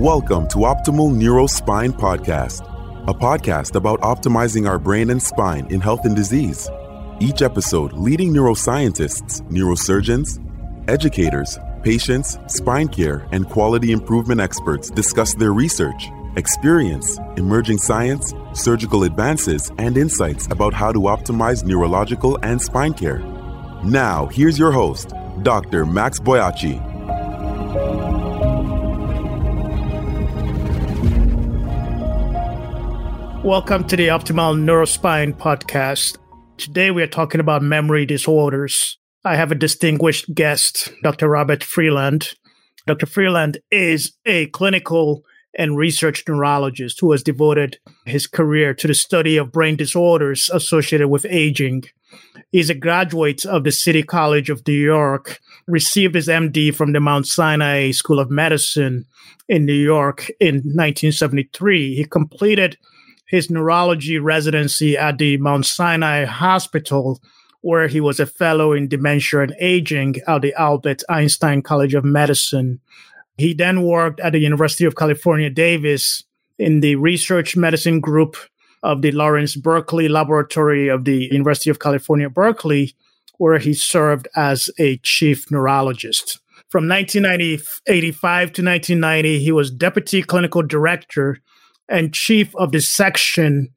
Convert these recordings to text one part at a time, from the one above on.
Welcome to Optimal Neurospine Podcast, a podcast about optimizing our brain and spine in health and disease. Each episode, leading neuroscientists, neurosurgeons, educators, patients, spine care, and quality improvement experts discuss their research, experience, emerging science, surgical advances, and insights about how to optimize neurological and spine care. Now, here's your host, Dr. Max Boakye. Welcome to the Optimal Neurospine podcast. Today we are talking about memory disorders. I have a distinguished guest, Dr. Robert Friedland. Dr. Friedland is a clinical and research neurologist who has devoted his career to the study of brain disorders associated with aging. He's a graduate of the City College of New York, received his MD from the Mount Sinai School of Medicine in New York in 1973. He completed his neurology residency at the Mount Sinai Hospital, where he was a fellow in dementia and aging at the Albert Einstein College of Medicine. He then worked at the University of California, Davis in the research medicine group of the Lawrence Berkeley Laboratory of the University of California, Berkeley, where he served as a chief neurologist. From 1985 to 1990, he was deputy clinical director and chief of the section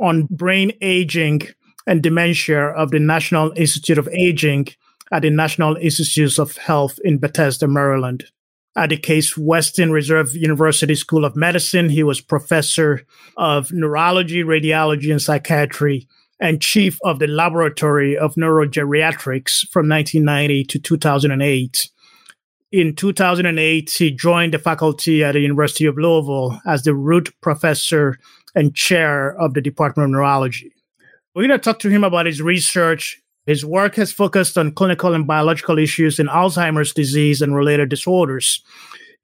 on brain aging and dementia of the National Institute of Aging at the National Institutes of Health in Bethesda, Maryland. At the Case Western Reserve University School of Medicine, he was professor of neurology, radiology, and psychiatry and chief of the Laboratory of Neurogeriatrics from 1990 to 2008 in 2008, he joined the faculty at the University of Louisville as the Root Professor and Chair of the Department of Neurology. We're going to talk to him about his research. His work has focused on clinical and biological issues in Alzheimer's disease and related disorders.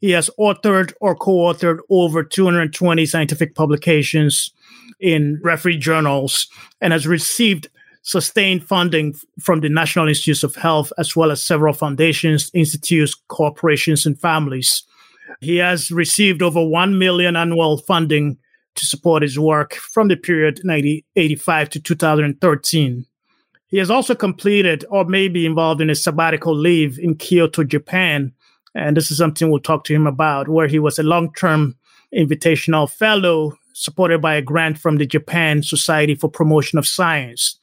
He has authored or co authored over 220 scientific publications in referee journals and has received sustained funding from the National Institutes of Health, as well as several foundations, institutes, corporations, and families. He has received over 1 million annual funding to support his work from the period 1985 to 2013. He has also completed or may be involved in a sabbatical leave in Kyoto, Japan. And this is something we'll talk to him about, where he was a long term invitational fellow supported by a grant from the Japan Society for Promotion of Science.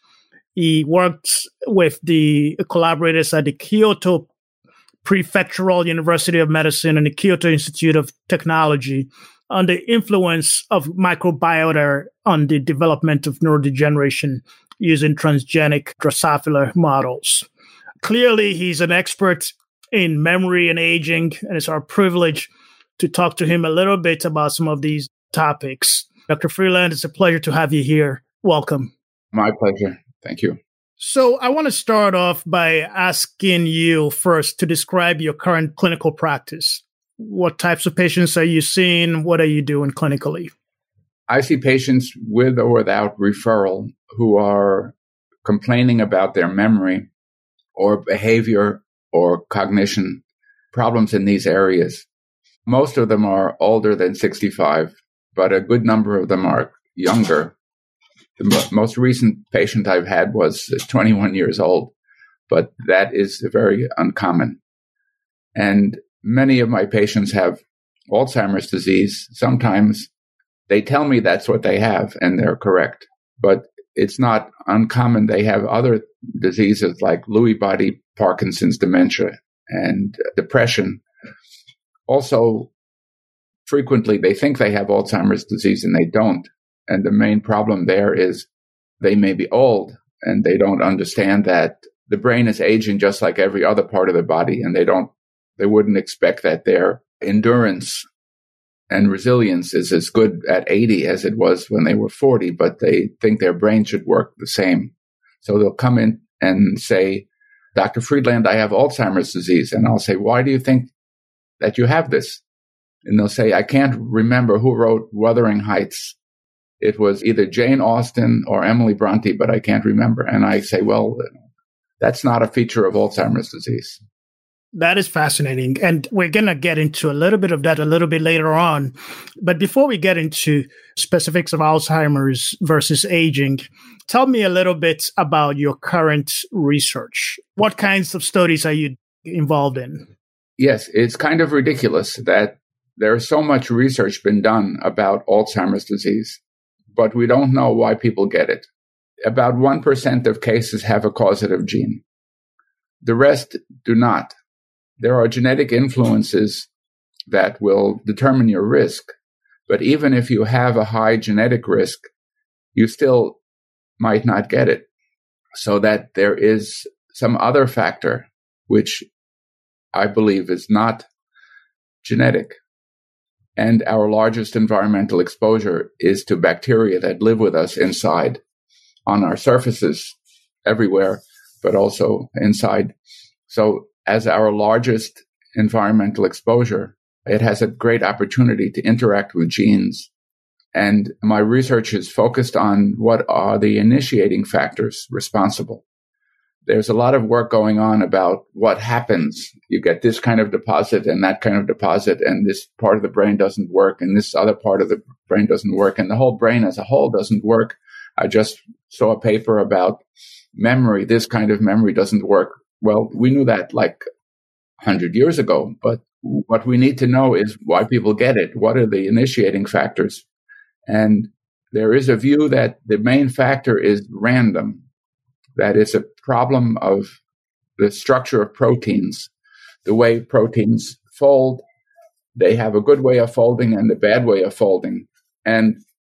He worked with the collaborators at the Kyoto Prefectural University of Medicine and the Kyoto Institute of Technology on the influence of microbiota on the development of neurodegeneration using transgenic Drosophila models. Clearly, he's an expert in memory and aging, and it's our privilege to talk to him a little bit about some of these topics. Dr. Friedland, it's a pleasure to have you here. Welcome. My pleasure. Thank you. So, I want to start off by asking you first to describe your current clinical practice. What types of patients are you seeing? What are you doing clinically? I see patients with or without referral who are complaining about their memory or behavior or cognition problems in these areas. Most of them are older than 65, but a good number of them are younger the most recent patient I've had was 21 years old, but that is very uncommon. And many of my patients have Alzheimer's disease. Sometimes they tell me that's what they have and they're correct, but it's not uncommon. They have other diseases like Lewy body, Parkinson's dementia and depression. Also, frequently they think they have Alzheimer's disease and they don't. And the main problem there is they may be old and they don't understand that the brain is aging just like every other part of the body. And they don't, they wouldn't expect that their endurance and resilience is as good at 80 as it was when they were 40, but they think their brain should work the same. So they'll come in and say, Dr. Friedland, I have Alzheimer's disease. And I'll say, why do you think that you have this? And they'll say, I can't remember who wrote Wuthering Heights it was either Jane Austen or Emily Bronte, but I can't remember. And I say, well, that's not a feature of Alzheimer's disease. That is fascinating. And we're going to get into a little bit of that a little bit later on. But before we get into specifics of Alzheimer's versus aging, tell me a little bit about your current research. What kinds of studies are you involved in? Yes, it's kind of ridiculous that there's so much research been done about Alzheimer's disease, but we don't know why people get it. About 1% of cases have a causative gene. The rest do not there are genetic influences that will determine your risk. But even if you have a high genetic risk, you still might not get it. So that there is some other factor, which I believe is not genetic. And our largest environmental exposure is to bacteria that live with us inside on our surfaces everywhere, but also inside. So as our largest environmental exposure, it has a great opportunity to interact with genes. And my research is focused on what are the initiating factors responsible. There's a lot of work going on about what happens. You get this kind of deposit and that kind of deposit, and this part of the brain doesn't work, and this other part of the brain doesn't work, and the whole brain as a whole doesn't work. I just saw a paper about memory. This kind of memory doesn't work well, we knew that like 100 years ago, but what we need to know is why people get it. What are the initiating factors? And there is a view that the main factor is random, that it's a problem of the structure of proteins, the way proteins fold. They have a good way of folding and a bad way of folding. And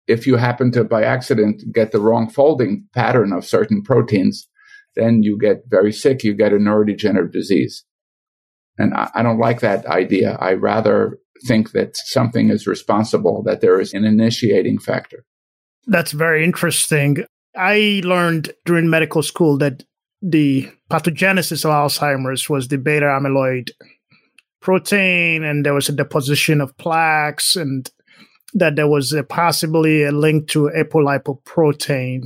if you happen to, by accident, get the wrong folding pattern of certain proteins, then you get very sick. You get a neurodegenerative disease. And I, I don't like that idea. I rather think that something is responsible, that there is an initiating factor. That's very interesting. I learned during medical school that the pathogenesis of Alzheimer's was the beta amyloid protein, and there was a deposition of plaques, and that there was a possibly a link to apolipoprotein.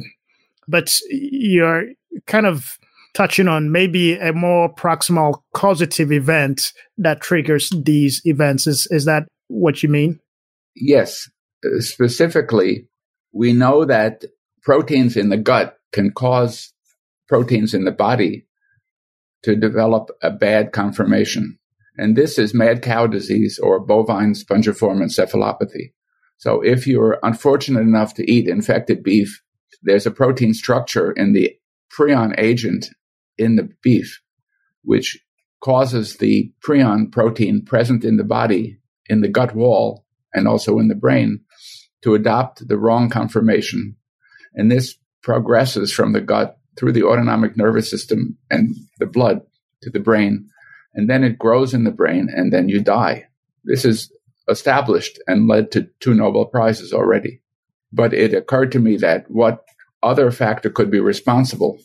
But you're kind of touching on maybe a more proximal causative event that triggers these events. Is, is that what you mean? Yes. Uh, specifically, we know that proteins in the gut can cause proteins in the body to develop a bad conformation. And this is mad cow disease or bovine spongiform encephalopathy. So if you're unfortunate enough to eat infected beef, there's a protein structure in the prion agent in the beef, which causes the prion protein present in the body, in the gut wall, and also in the brain to adopt the wrong conformation. And this progresses from the gut through the autonomic nervous system and the blood to the brain. And then it grows in the brain and then you die. This is established and led to two Nobel Prizes already. But it occurred to me that what other factor could be responsible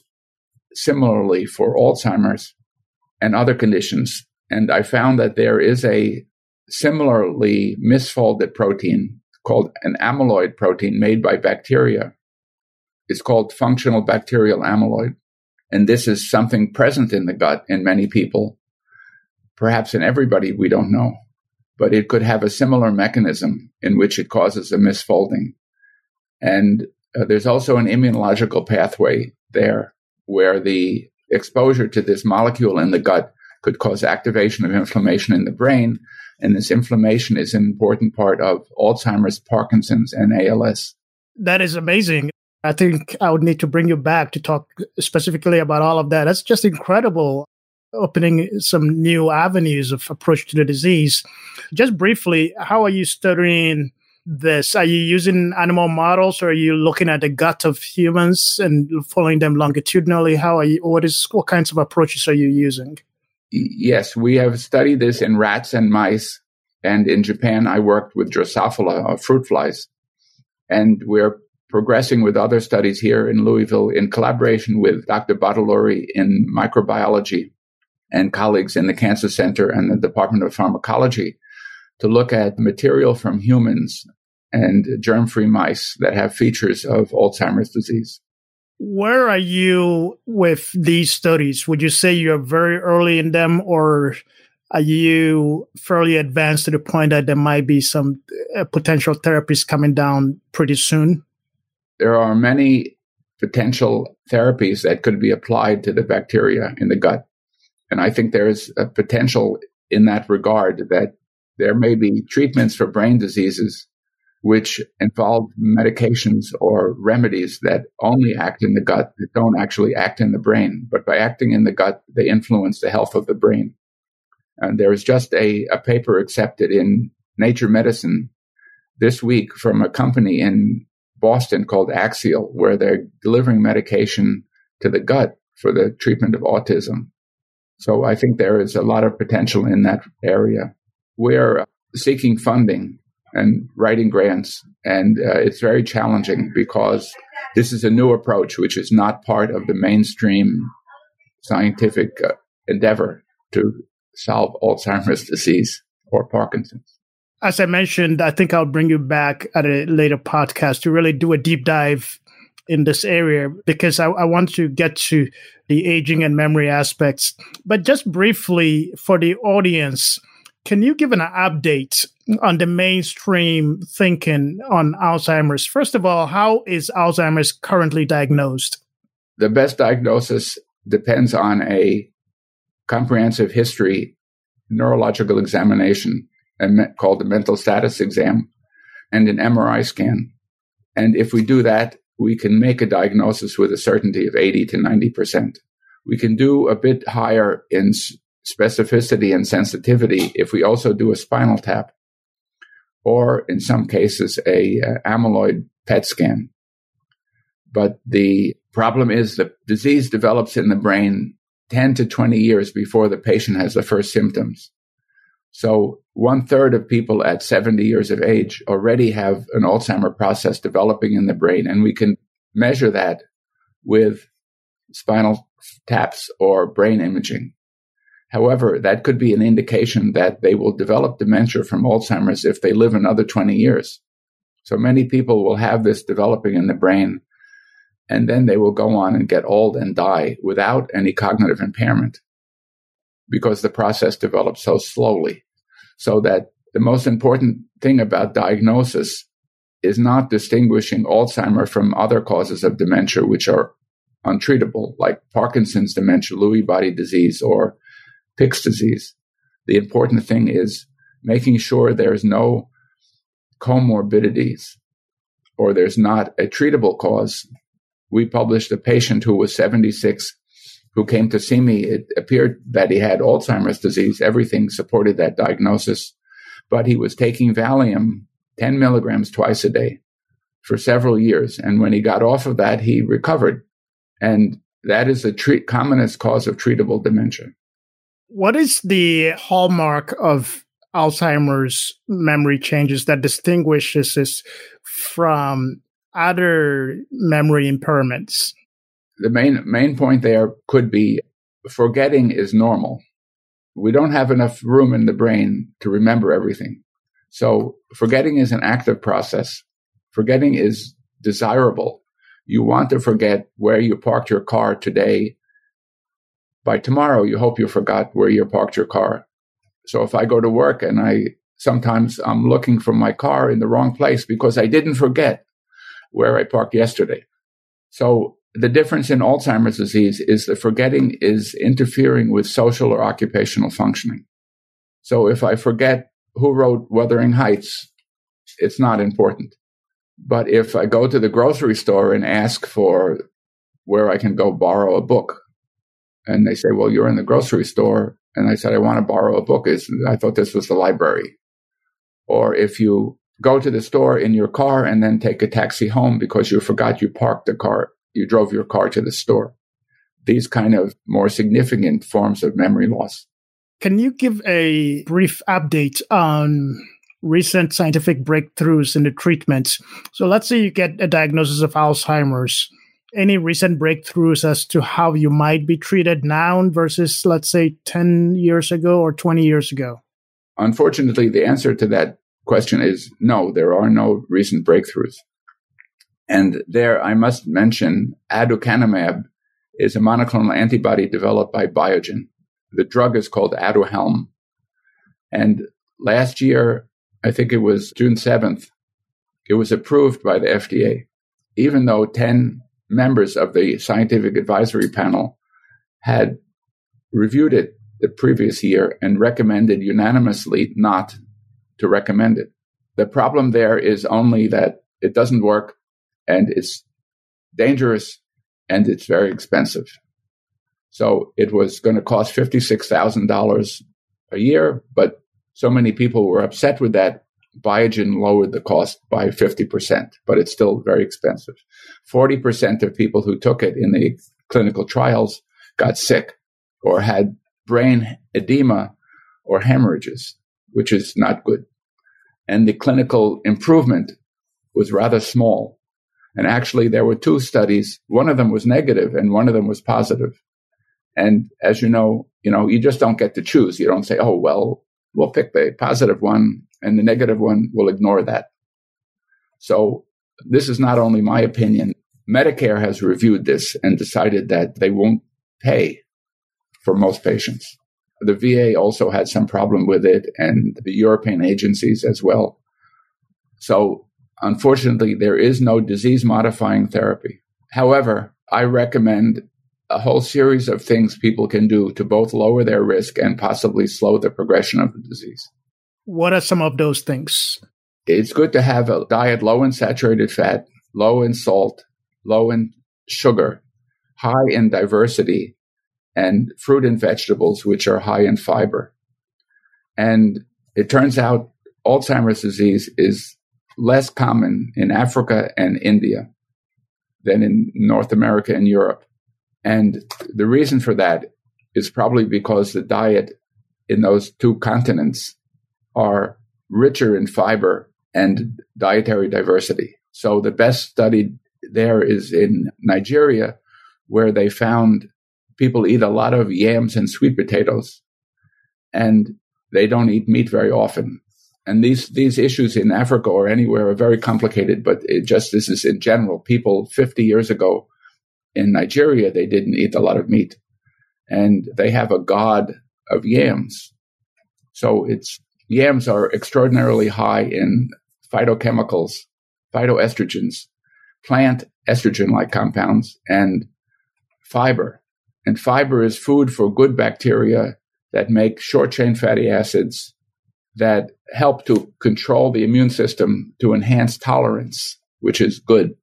similarly for Alzheimer's and other conditions. And I found that there is a similarly misfolded protein called an amyloid protein made by bacteria. It's called functional bacterial amyloid. And this is something present in the gut in many people, perhaps in everybody, we don't know. But it could have a similar mechanism in which it causes a misfolding. And uh, there's also an immunological pathway there where the exposure to this molecule in the gut could cause activation of inflammation in the brain. And this inflammation is an important part of Alzheimer's, Parkinson's, and ALS. That is amazing. I think I would need to bring you back to talk specifically about all of that. That's just incredible, opening some new avenues of approach to the disease. Just briefly, how are you studying this? Are you using animal models or are you looking at the gut of humans and following them longitudinally? How are you, what is, what kinds of approaches are you using? Yes, we have studied this in rats and mice. And in Japan, I worked with Drosophila, uh, fruit flies. And we're progressing with other studies here in Louisville in collaboration with Dr. Bartolori in microbiology and colleagues in the Cancer Center and the Department of Pharmacology to look at material from humans and germ free mice that have features of Alzheimer's disease. Where are you with these studies? Would you say you're very early in them, or are you fairly advanced to the point that there might be some uh, potential therapies coming down pretty soon? There are many potential therapies that could be applied to the bacteria in the gut. And I think there is a potential in that regard that there may be treatments for brain diseases which involve medications or remedies that only act in the gut, that don't actually act in the brain. But by acting in the gut, they influence the health of the brain. And there is just a, a paper accepted in Nature Medicine this week from a company in Boston called Axial, where they're delivering medication to the gut for the treatment of autism. So I think there is a lot of potential in that area. We're seeking funding and writing grants, and uh, it's very challenging because this is a new approach, which is not part of the mainstream scientific uh, endeavor to solve Alzheimer's disease or Parkinson's. As I mentioned, I think I'll bring you back at a later podcast to really do a deep dive in this area because I, I, want to get to the aging and memory aspects. But just briefly for the audience, can you give an update on the mainstream thinking on Alzheimer's? First of all, how is Alzheimer's currently diagnosed? The best diagnosis depends on a comprehensive history neurological examination called the mental status exam and an MRI scan. And if we do that, we can make a diagnosis with a certainty of 80 to 90%. We can do a bit higher in specificity and sensitivity if we also do a spinal tap or in some cases a uh, amyloid PET scan. But the problem is the disease develops in the brain 10 to 20 years before the patient has the first symptoms. So one third of people at 70 years of age already have an Alzheimer process developing in the brain. And we can measure that with spinal taps or brain imaging. However, that could be an indication that they will develop dementia from Alzheimer's if they live another 20 years. So many people will have this developing in the brain and then they will go on and get old and die without any cognitive impairment because the process develops so slowly. So that the most important thing about diagnosis is not distinguishing Alzheimer from other causes of dementia, which are untreatable, like Parkinson's dementia, Lewy body disease, or Pick's disease. The important thing is making sure there's no comorbidities or there's not a treatable cause. We published a patient who was 76 who came to see me. It appeared that he had Alzheimer's disease. Everything supported that diagnosis, but he was taking Valium 10 milligrams twice a day for several years. And when he got off of that, he recovered. And that is the treat- commonest cause of treatable dementia. What is the hallmark of Alzheimer's memory changes that distinguishes this from other memory impairments? The main main point there could be forgetting is normal. We don't have enough room in the brain to remember everything. So forgetting is an active process. Forgetting is desirable. You want to forget where you parked your car today by tomorrow, you hope you forgot where you parked your car. So if I go to work and I sometimes I'm looking for my car in the wrong place because I didn't forget where I parked yesterday. So the difference in Alzheimer's disease is the forgetting is interfering with social or occupational functioning. So if I forget who wrote Wuthering Heights, it's not important. But if I go to the grocery store and ask for where I can go borrow a book, and they say, well, you're in the grocery store. And I said, I want to borrow a book. I thought this was the library. Or if you go to the store in your car and then take a taxi home because you forgot you parked the car, you drove your car to the store. These kind of more significant forms of memory loss. Can you give a brief update on recent scientific breakthroughs in the treatments? So let's say you get a diagnosis of Alzheimer's any recent breakthroughs as to how you might be treated now versus, let's say, 10 years ago or 20 years ago? Unfortunately, the answer to that question is no, there are no recent breakthroughs. And there, I must mention aducanumab is a monoclonal antibody developed by Biogen. The drug is called Aduhelm. And last year, I think it was June 7th, it was approved by the FDA, even though 10 members of the scientific advisory panel had reviewed it the previous year and recommended unanimously not to recommend it. The problem there is only that it doesn't work and it's dangerous and it's very expensive. So it was going to cost $56,000 a year, but so many people were upset with that. Biogen lowered the cost by 50%, but it's still very expensive. 40% of people who took it in the clinical trials got sick or had brain edema or hemorrhages, which is not good. And the clinical improvement was rather small. And actually, there were two studies. One of them was negative and one of them was positive. And as you know, you know, you just don't get to choose. You don't say, oh, well, we'll pick the positive one and the negative one will ignore that. So this is not only my opinion. Medicare has reviewed this and decided that they won't pay for most patients. The VA also had some problem with it and the European agencies as well. So unfortunately, there is no disease modifying therapy. However, I recommend a whole series of things people can do to both lower their risk and possibly slow the progression of the disease. What are some of those things? It's good to have a diet low in saturated fat, low in salt, low in sugar, high in diversity, and fruit and vegetables, which are high in fiber. And it turns out Alzheimer's disease is less common in Africa and India than in North America and Europe. And the reason for that is probably because the diet in those two continents are richer in fiber and dietary diversity. So the best study there is in Nigeria, where they found people eat a lot of yams and sweet potatoes, and they don't eat meat very often. And these these issues in Africa or anywhere are very complicated, but it just this is in general. People 50 years ago in Nigeria, they didn't eat a lot of meat, and they have a god of yams. So it's yams are extraordinarily high in phytochemicals, phytoestrogens, plant estrogen-like compounds, and fiber. And fiber is food for good bacteria that make short chain fatty acids that help to control the immune system to enhance tolerance, which is good,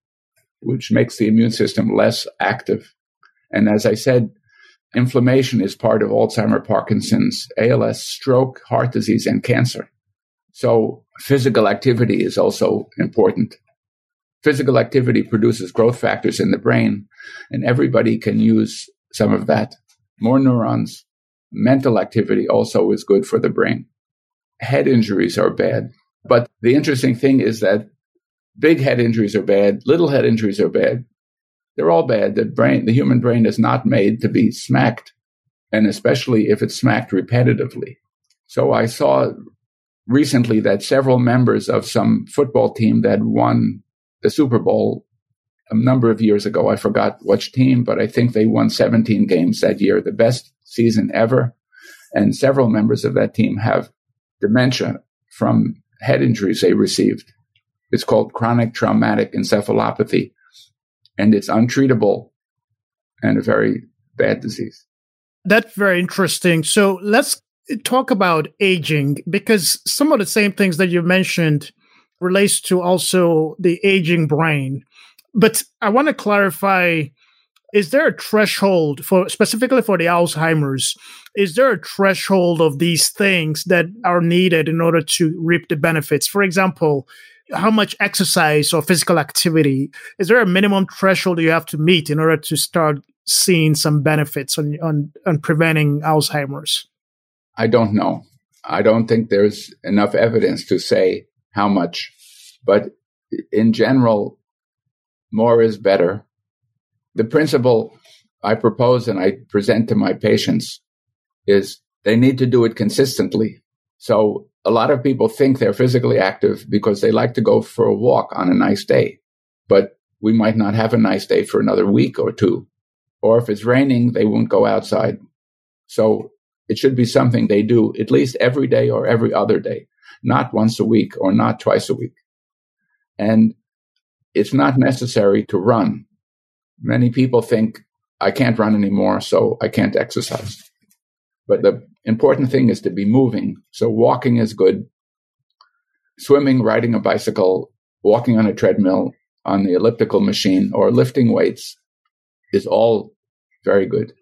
which makes the immune system less active. And as I said, inflammation is part of Alzheimer, Parkinson's, ALS, stroke, heart disease, and cancer. So physical activity is also important. Physical activity produces growth factors in the brain, and everybody can use some of that. More neurons. Mental activity also is good for the brain. Head injuries are bad. But the interesting thing is that big head injuries are bad, little head injuries are bad. They're all bad. The brain, the human brain is not made to be smacked, and especially if it's smacked repetitively. So I saw recently that several members of some football team that won the Super Bowl a number of years ago. I forgot which team, but I think they won 17 games that year, the best season ever. And several members of that team have dementia from head injuries they received. It's called chronic traumatic encephalopathy, and it's untreatable and a very bad disease. That's very interesting. So let's talk about aging because some of the same things that you mentioned relates to also the aging brain. But I want to clarify is there a threshold for specifically for the Alzheimer's? Is there a threshold of these things that are needed in order to reap the benefits? For example, how much exercise or physical activity? Is there a minimum threshold you have to meet in order to start seeing some benefits on on, on preventing Alzheimer's? I don't know. I don't think there's enough evidence to say how much, but in general, more is better. The principle I propose and I present to my patients is they need to do it consistently. So a lot of people think they're physically active because they like to go for a walk on a nice day. But we might not have a nice day for another week or two. Or if it's raining, they won't go outside. So it should be something they do at least every day or every other day, not once a week or not twice a week. And it's not necessary to run. Many people think I can't run anymore, so I can't exercise. But the important thing is to be moving. So walking is good. Swimming, riding a bicycle, walking on a treadmill, on the elliptical machine, or lifting weights is all very good.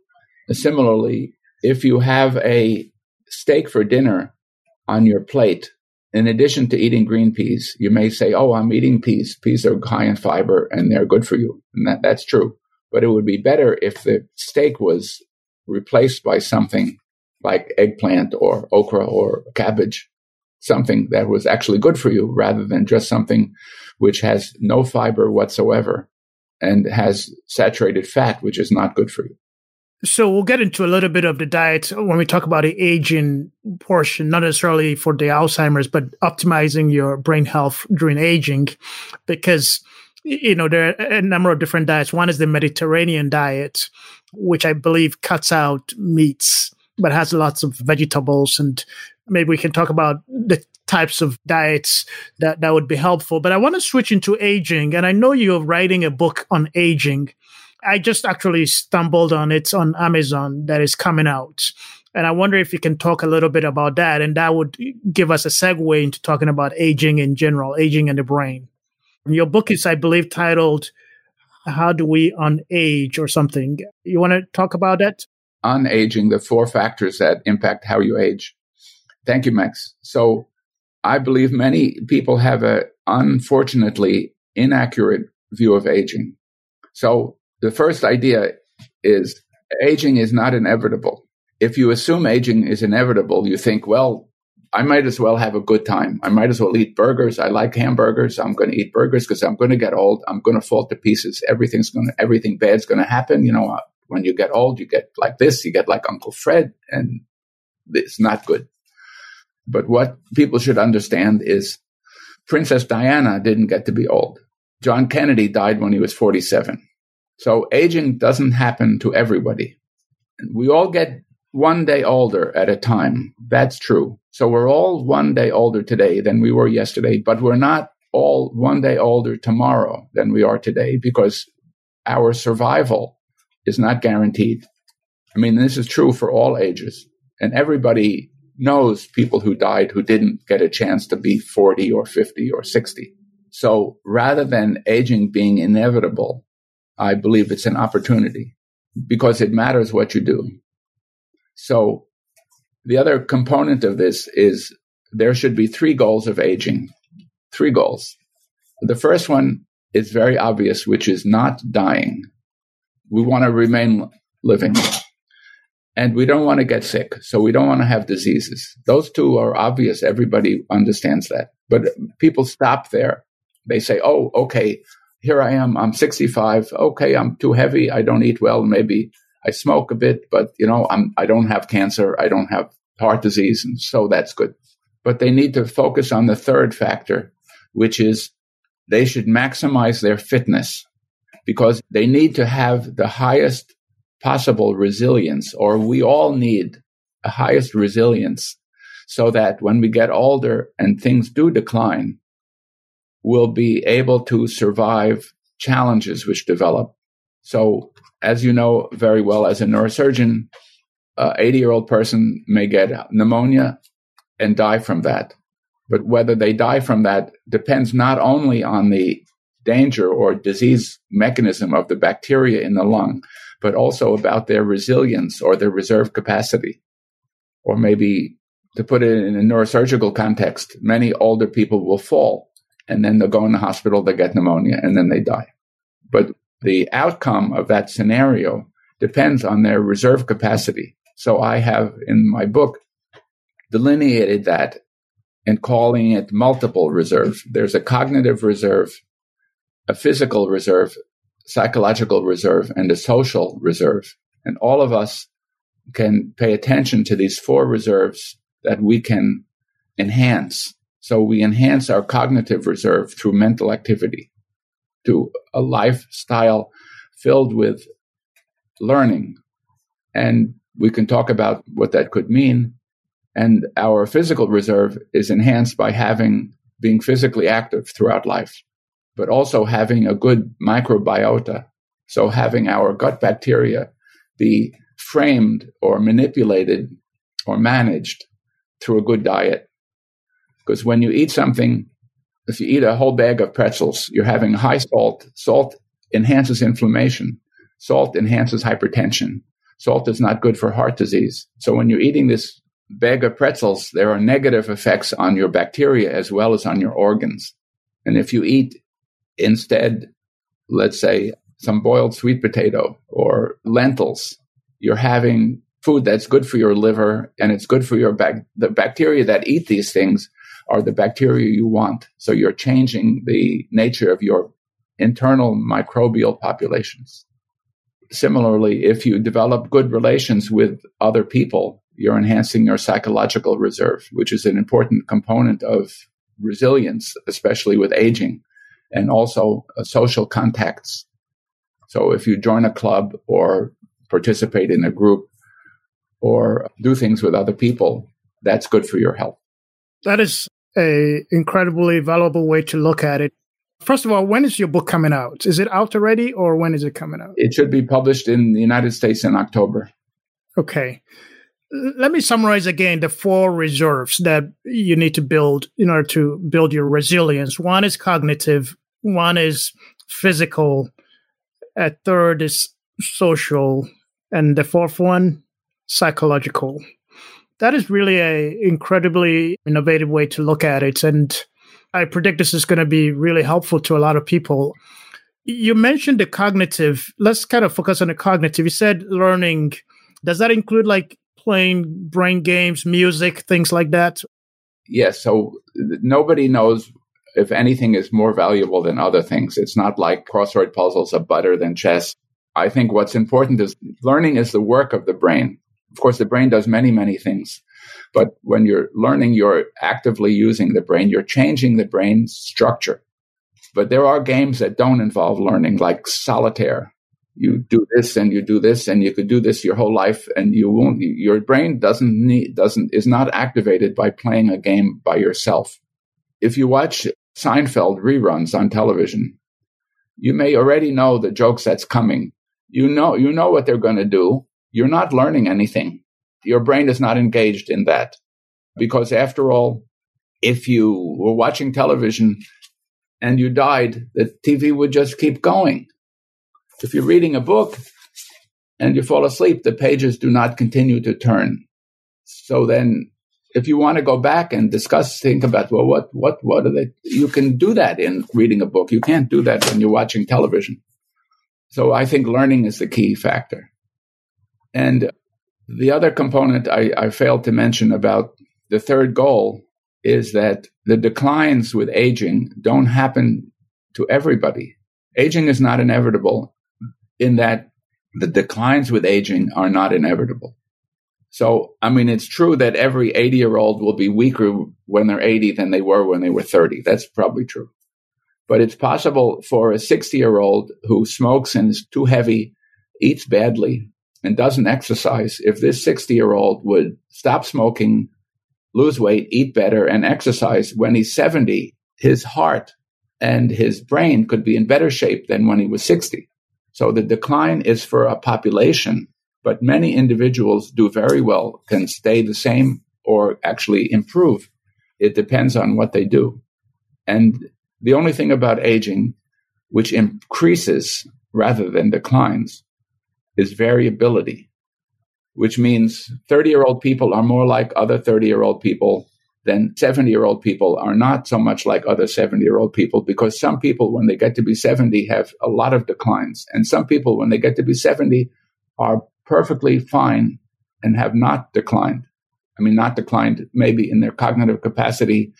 Similarly, if you have a steak for dinner on your plate, in addition to eating green peas, you may say, Oh, I'm eating peas. Peas are high in fiber and they're good for you. And that, that's true. But it would be better if the steak was replaced by something like eggplant or okra or cabbage, something that was actually good for you rather than just something which has no fiber whatsoever and has saturated fat, which is not good for you. So we'll get into a little bit of the diet when we talk about the aging portion, not necessarily for the Alzheimer's, but optimizing your brain health during aging, because you know there are a number of different diets. One is the Mediterranean diet, which I believe cuts out meats but has lots of vegetables. And maybe we can talk about the types of diets that that would be helpful. But i want to switch into aging and i know you're writing a book on aging I just actually stumbled on it on Amazon that is coming out. And I wonder if you can talk a little bit about that. And that would give us a segue into talking about aging in general, aging in the brain. Your book is, I believe, titled How Do We Unage or something. You want to talk about that? Unaging, the four factors that impact how you age. Thank you, Max. So I believe many people have a unfortunately inaccurate view of aging. So the first idea is aging is not inevitable. If you assume aging is inevitable, you think, well, I might as well have a good time. I might as well eat burgers. I like hamburgers. I'm going to eat burgers because I'm going to get old. I'm going to fall to pieces. Everything's going to, everything bad's going to happen. You know, uh, when you get old, you get like this, you get like Uncle Fred, and it's not good. But what people should understand is Princess Diana didn't get to be old. John Kennedy died when he was 47. So aging doesn't happen to everybody. We all get one day older at a time. That's true. So we're all one day older today than we were yesterday, but we're not all one day older tomorrow than we are today because our survival is not guaranteed. I mean, this is true for all ages. And everybody knows people who died who didn't get a chance to be 40 or 50 or 60. So rather than aging being inevitable, I believe it's an opportunity because it matters what you do. So the other component of this is there should be three goals of aging. Three goals. The first one is very obvious, which is not dying. We want to remain living. And we don't want to get sick. So we don't want to have diseases. Those two are obvious. Everybody understands that. But people stop there. They say, oh, okay, here I am. I'm 65. Okay, I'm too heavy. I don't eat well. Maybe I smoke a bit, but you know, I'm I don't have cancer. I don't have heart disease, and so that's good. But they need to focus on the third factor, which is they should maximize their fitness because they need to have the highest possible resilience, or we all need the highest resilience so that when we get older and things do decline, will be able to survive challenges which develop. So, as you know very well as a neurosurgeon, an 80 year old person may get pneumonia and die from that. But whether they die from that depends not only on the danger or disease mechanism of the bacteria in the lung, but also about their resilience or their reserve capacity. Or maybe to put it in a neurosurgical context, many older people will fall and then they'll go in the hospital, they get pneumonia, and then they die. But the outcome of that scenario depends on their reserve capacity. So I have in my book delineated that and calling it multiple reserves. There's a cognitive reserve, a physical reserve, psychological reserve, and a social reserve. And all of us can pay attention to these four reserves that we can enhance so we enhance our cognitive reserve through mental activity. to a lifestyle filled with learning. And we can talk about what that could mean. And our physical reserve is enhanced by having being physically active throughout life, but also having a good microbiota. So having our gut bacteria be framed or manipulated or managed through a good diet. Because when you eat something, if you eat a whole bag of pretzels, you're having high salt. Salt enhances inflammation. Salt enhances hypertension. Salt is not good for heart disease. So when you're eating this bag of pretzels, there are negative effects on your bacteria as well as on your organs. And if you eat instead, let's say, some boiled sweet potato or lentils, you're having food that's good for your liver and it's good for your bac- the bacteria that eat these things are the bacteria you want. So you're changing the nature of your internal microbial populations. Similarly, if you develop good relations with other people, you're enhancing your psychological reserve, which is an important component of resilience, especially with aging and also uh, social contacts. So if you join a club or participate in a group or do things with other people, that's good for your health. That is a incredibly valuable way to look at it. First of all, when is your book coming out? Is it out already or when is it coming out? It should be published in the United States in October. Okay. Let me summarize again the four reserves that you need to build in order to build your resilience. One is cognitive, one is physical, a third is social, and the fourth one, psychological. That is really a incredibly innovative way to look at it. And I predict this is going to be really helpful to a lot of people. You mentioned the cognitive. Let's kind of focus on the cognitive. You said learning. Does that include like playing brain games, music, things like that? Yes. So nobody knows if anything is more valuable than other things. It's not like crossword puzzles are better than chess. I think what's important is learning is the work of the brain. Of course, the brain does many, many things. But when you're learning, you're actively using the brain. You're changing the brain structure. But there are games that don't involve learning, like solitaire. You do this and you do this and you could do this your whole life and you won't, your brain doesn't need, doesn't, is not activated by playing a game by yourself. If you watch Seinfeld reruns on television, you may already know the jokes that's coming. You know, you know what they're going to do. You're not learning anything. Your brain is not engaged in that. Because after all, if you were watching television and you died, the TV would just keep going. If you're reading a book and you fall asleep, the pages do not continue to turn. So then if you want to go back and discuss, think about, well, what, what, what are they? You can do that in reading a book. You can't do that when you're watching television. So I think learning is the key factor. And the other component I, I failed to mention about the third goal is that the declines with aging don't happen to everybody. Aging is not inevitable in that the declines with aging are not inevitable. So, I mean, it's true that every 80 year old will be weaker when they're 80 than they were when they were 30. That's probably true. But it's possible for a 60 year old who smokes and is too heavy, eats badly, and doesn't exercise, if this 60 year old would stop smoking, lose weight, eat better, and exercise when he's 70, his heart and his brain could be in better shape than when he was 60. So the decline is for a population, but many individuals do very well, can stay the same or actually improve. It depends on what they do. And the only thing about aging, which increases rather than declines, is variability, which means 30 year old people are more like other 30 year old people than 70 year old people are not so much like other 70 year old people because some people, when they get to be 70, have a lot of declines. And some people, when they get to be 70, are perfectly fine and have not declined. I mean, not declined maybe in their cognitive capacity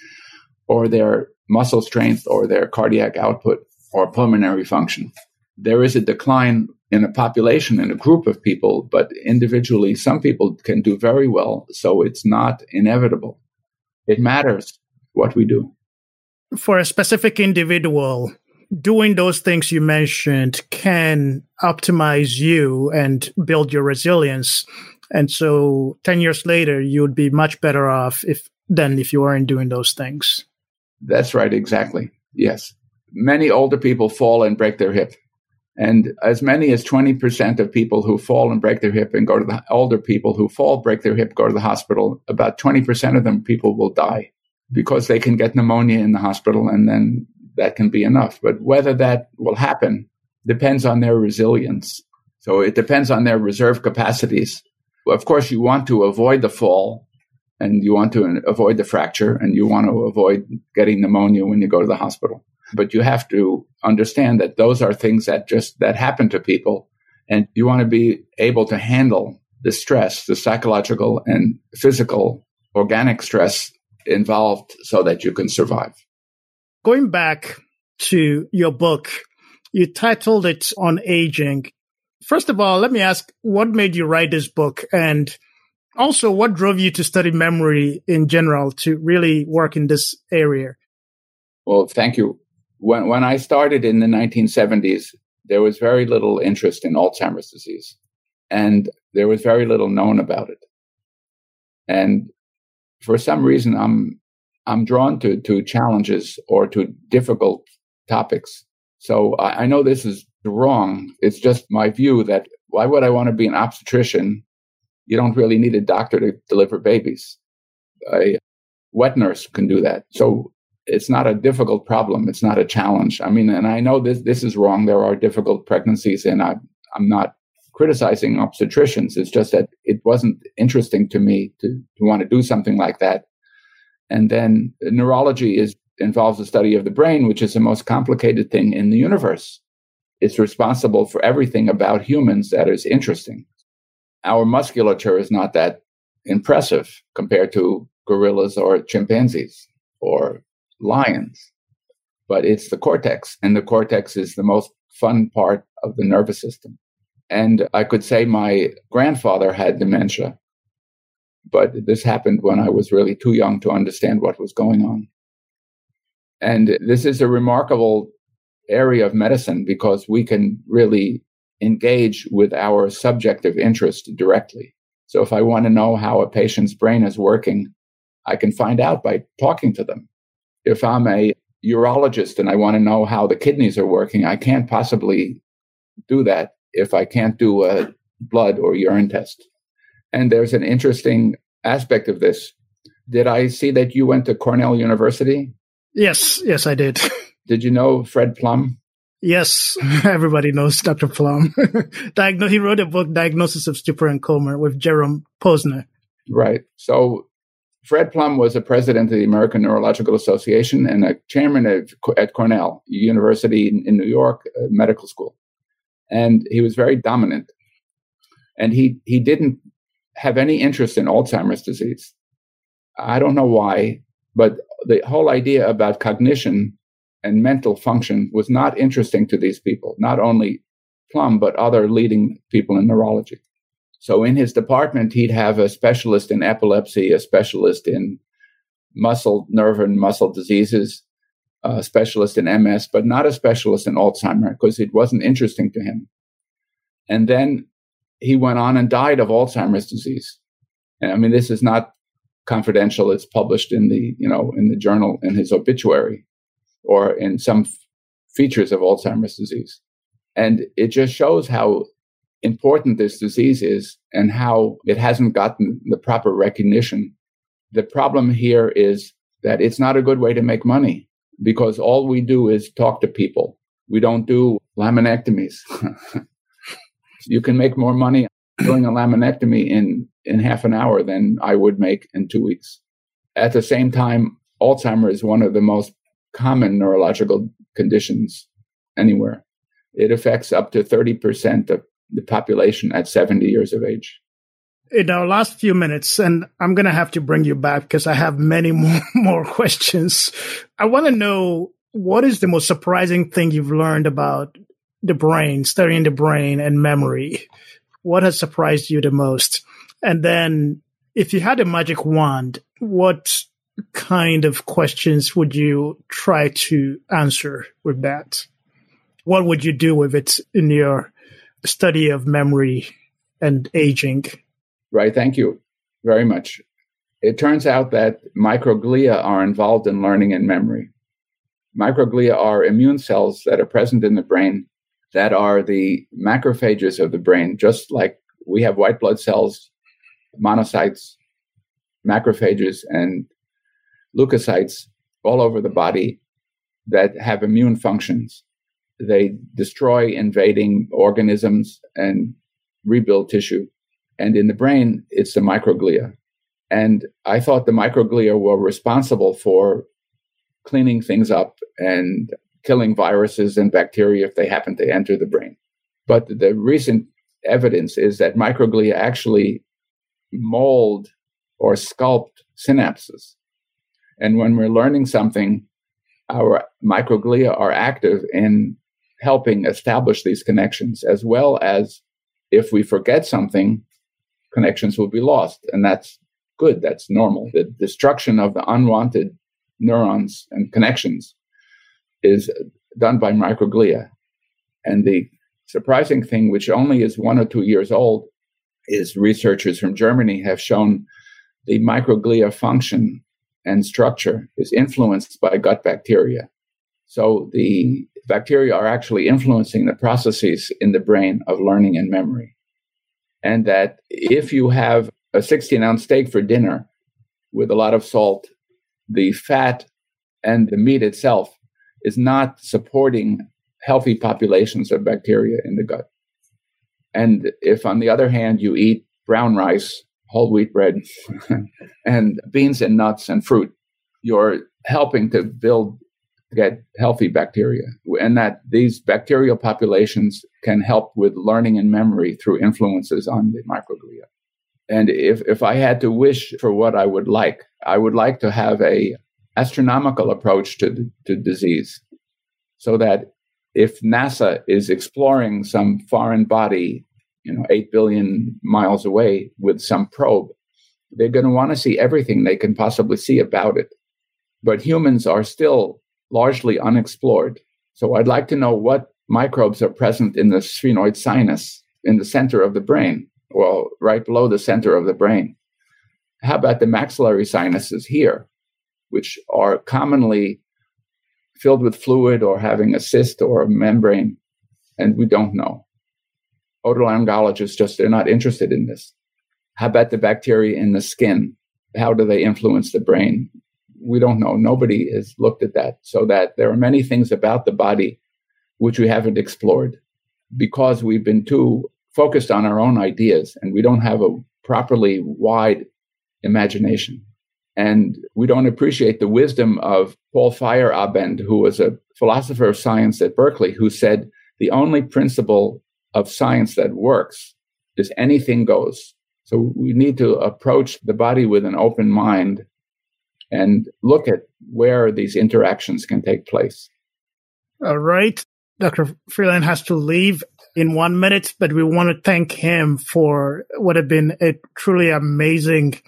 or their muscle strength or their cardiac output or pulmonary function. There is a decline in a population, in a group of people, but individually, some people can do very well. So it's not inevitable. It matters what we do. For a specific individual, doing those things you mentioned can optimize you and build your resilience. And so 10 years later, you would be much better off if than if you weren't doing those things. That's right. Exactly. Yes. Many older people fall and break their hip. And as many as 20% of people who fall and break their hip and go to the older people who fall, break their hip, go to the hospital, about 20% of them people will die because they can get pneumonia in the hospital and then that can be enough. But whether that will happen depends on their resilience. So it depends on their reserve capacities. Of course, you want to avoid the fall and you want to avoid the fracture and you want to avoid getting pneumonia when you go to the hospital. But you have to understand that those are things that just that happen to people and you want to be able to handle the stress, the psychological and physical organic stress involved so that you can survive. Going back to your book, you titled it on aging. First of all, let me ask what made you write this book and also what drove you to study memory in general to really work in this area? Well, thank you. When, when I started in the 1970s, there was very little interest in Alzheimer's disease and there was very little known about it. And for some reason, I'm I'm drawn to to challenges or to difficult topics. So I, I know this is wrong. It's just my view that why would I want to be an obstetrician? You don't really need a doctor to deliver babies. A wet nurse can do that. So it's not a difficult problem. It's not a challenge. I mean, and I know this this is wrong. There are difficult pregnancies, and I I'm not criticizing obstetricians. It's just that it wasn't interesting to me to, to want to do something like that. And then neurology is involves the study of the brain, which is the most complicated thing in the universe. It's responsible for everything about humans that is interesting. Our musculature is not that impressive compared to gorillas or chimpanzees or lions, but it's the cortex, and the cortex is the most fun part of the nervous system. And I could say my grandfather had dementia, but this happened when I was really too young to understand what was going on. And this is a remarkable area of medicine because we can really engage with our subjective interest directly. So if I want to know how a patient's brain is working, I can find out by talking to them. If I'm a urologist and I want to know how the kidneys are working, I can't possibly do that if I can't do a blood or urine test. And there's an interesting aspect of this. Did I see that you went to Cornell University? Yes, yes, I did. Did you know Fred Plum? Yes, everybody knows Dr. Plum. He wrote a book, Diagnosis of Stupor and Coma, with Jerome Posner. Right. So Fred Plum was a president of the American Neurological Association and a chairman of, at Cornell University in, in New York uh, Medical School and he was very dominant. And he he didn't have any interest in Alzheimer's disease. I don't know why, but the whole idea about cognition and mental function was not interesting to these people, not only Plum, but other leading people in neurology. So in his department, he'd have a specialist in epilepsy, a specialist in muscle, nerve, and muscle diseases, a specialist in MS, but not a specialist in Alzheimer because it wasn't interesting to him. And then he went on and died of Alzheimer's disease. And I mean, this is not confidential. It's published in the, you know, in the journal in his obituary or in some f- features of Alzheimer's disease. And it just shows how important this disease is and how it hasn't gotten the proper recognition. The problem here is that it's not a good way to make money because all we do is talk to people. We don't do laminectomies. you can make more money doing a laminectomy in, in half an hour than I would make in two weeks. At the same time, Alzheimer is one of the most common neurological conditions anywhere. It affects up to 30% of the population at 70 years of age in our last few minutes, and I'm going to have to bring you back because I have many more, more questions. I want to know what is the most surprising thing you've learned about the brain, studying the brain and memory? What has surprised you the most? And then if you had a magic wand, what kind of questions would you try to answer with that? what would you do with it in your study of memory and aging? Right. Thank you very much. It turns out that microglia are involved in learning and memory. Microglia are immune cells that are present in the brain that are the macrophages of the brain, just like we have white blood cells, monocytes, macrophages, and leukocytes all over the body that have immune functions. They destroy invading organisms and rebuild tissue. And in the brain, it's the microglia. And I thought the microglia were responsible for cleaning things up and killing viruses and bacteria if they happen to enter the brain. But the recent evidence is that microglia actually mold or sculpt synapses. And when we're learning something, our microglia are active in helping establish these connections, as well as if we forget something, connections will be lost. And that's good. That's normal. The destruction of the unwanted neurons and connections is done by microglia. And the surprising thing, which only is one or two years old, is researchers from Germany have shown the microglia function and structure is influenced by gut bacteria. So the bacteria are actually influencing the processes in the brain of learning and memory. And that if you have a 16 ounce steak for dinner with a lot of salt, the fat and the meat itself is not supporting healthy populations of bacteria in the gut. And if, on the other hand, you eat brown rice, whole wheat bread, and beans and nuts and fruit, you're helping to build, get healthy bacteria. And that these bacterial populations can help with learning and memory through influences on the microglia. And if, if I had to wish for what I would like, I would like to have a astronomical approach to, to disease so that if NASA is exploring some foreign body, you know, 8 billion miles away with some probe, they're going to want to see everything they can possibly see about it. But humans are still largely unexplored. So I'd like to know what microbes are present in the sphenoid sinus in the center of the brain, well, right below the center of the brain. How about the maxillary sinuses here? which are commonly filled with fluid or having a cyst or a membrane, and we don't know. Otolaryngologists just, they're not interested in this. How about the bacteria in the skin? How do they influence the brain? We don't know. Nobody has looked at that. So that there are many things about the body which we haven't explored because we've been too focused on our own ideas and we don't have a properly wide imagination. And we don't appreciate the wisdom of Paul Feyerabend, who was a philosopher of science at Berkeley, who said the only principle of science that works is anything goes. So we need to approach the body with an open mind and look at where these interactions can take place. All right. Dr. Friedland has to leave in one minute, but we want to thank him for what have been a truly amazing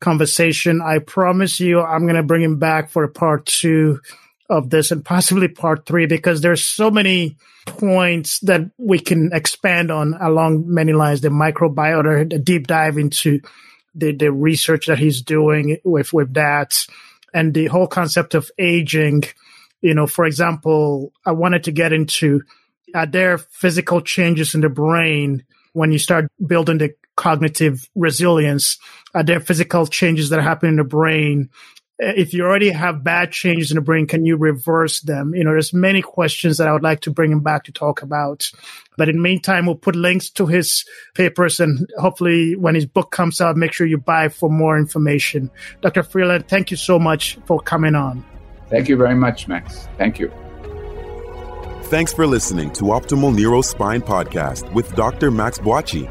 conversation. I promise you, I'm going to bring him back for part two of this and possibly part three because there's so many points that we can expand on along many lines. The microbiota, the deep dive into the, the research that he's doing with, with that and the whole concept of aging. You know, for example, I wanted to get into are there physical changes in the brain when you start building the cognitive resilience? Are there physical changes that happen in the brain? Eh, if you already have bad changes in the brain, can you reverse them? You know, there's many questions that I would like to bring him back to talk about. But in the meantime, we'll put links to his papers and hopefully when his book comes out, make sure you buy for more information. Dr. Friedland, thank you so much for coming on. Thank you very much, Max. Thank you. Thanks for listening to Optimal Neurospine Podcast with Dr. Max Boakye.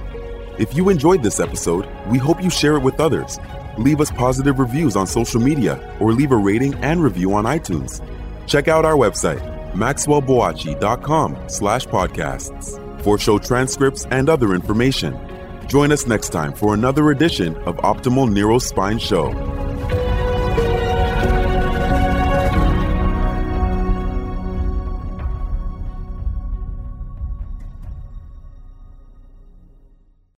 If you enjoyed this episode, we hope you share it with others. Leave us positive reviews on social media or leave a rating and review on iTunes. Check out our website, maxwellboakye.com slash podcasts for show transcripts and other information. Join us next time for another edition of Optimal Neurospine Show.